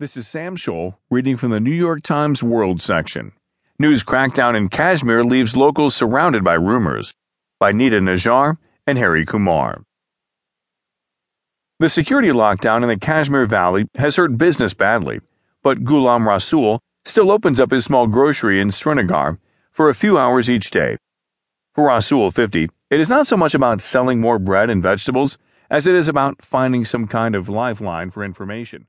This is Sam Scholl reading from the New York Times World section. News crackdown in Kashmir leaves locals surrounded by rumors. By Nida Najar and Hari Kumar. The security lockdown in the Kashmir Valley has hurt business badly, but Ghulam Rasool still opens up his small grocery in Srinagar for a few hours each day. For Rasool, 50, it is not so much about selling more bread and vegetables as it is about finding some kind of lifeline for information.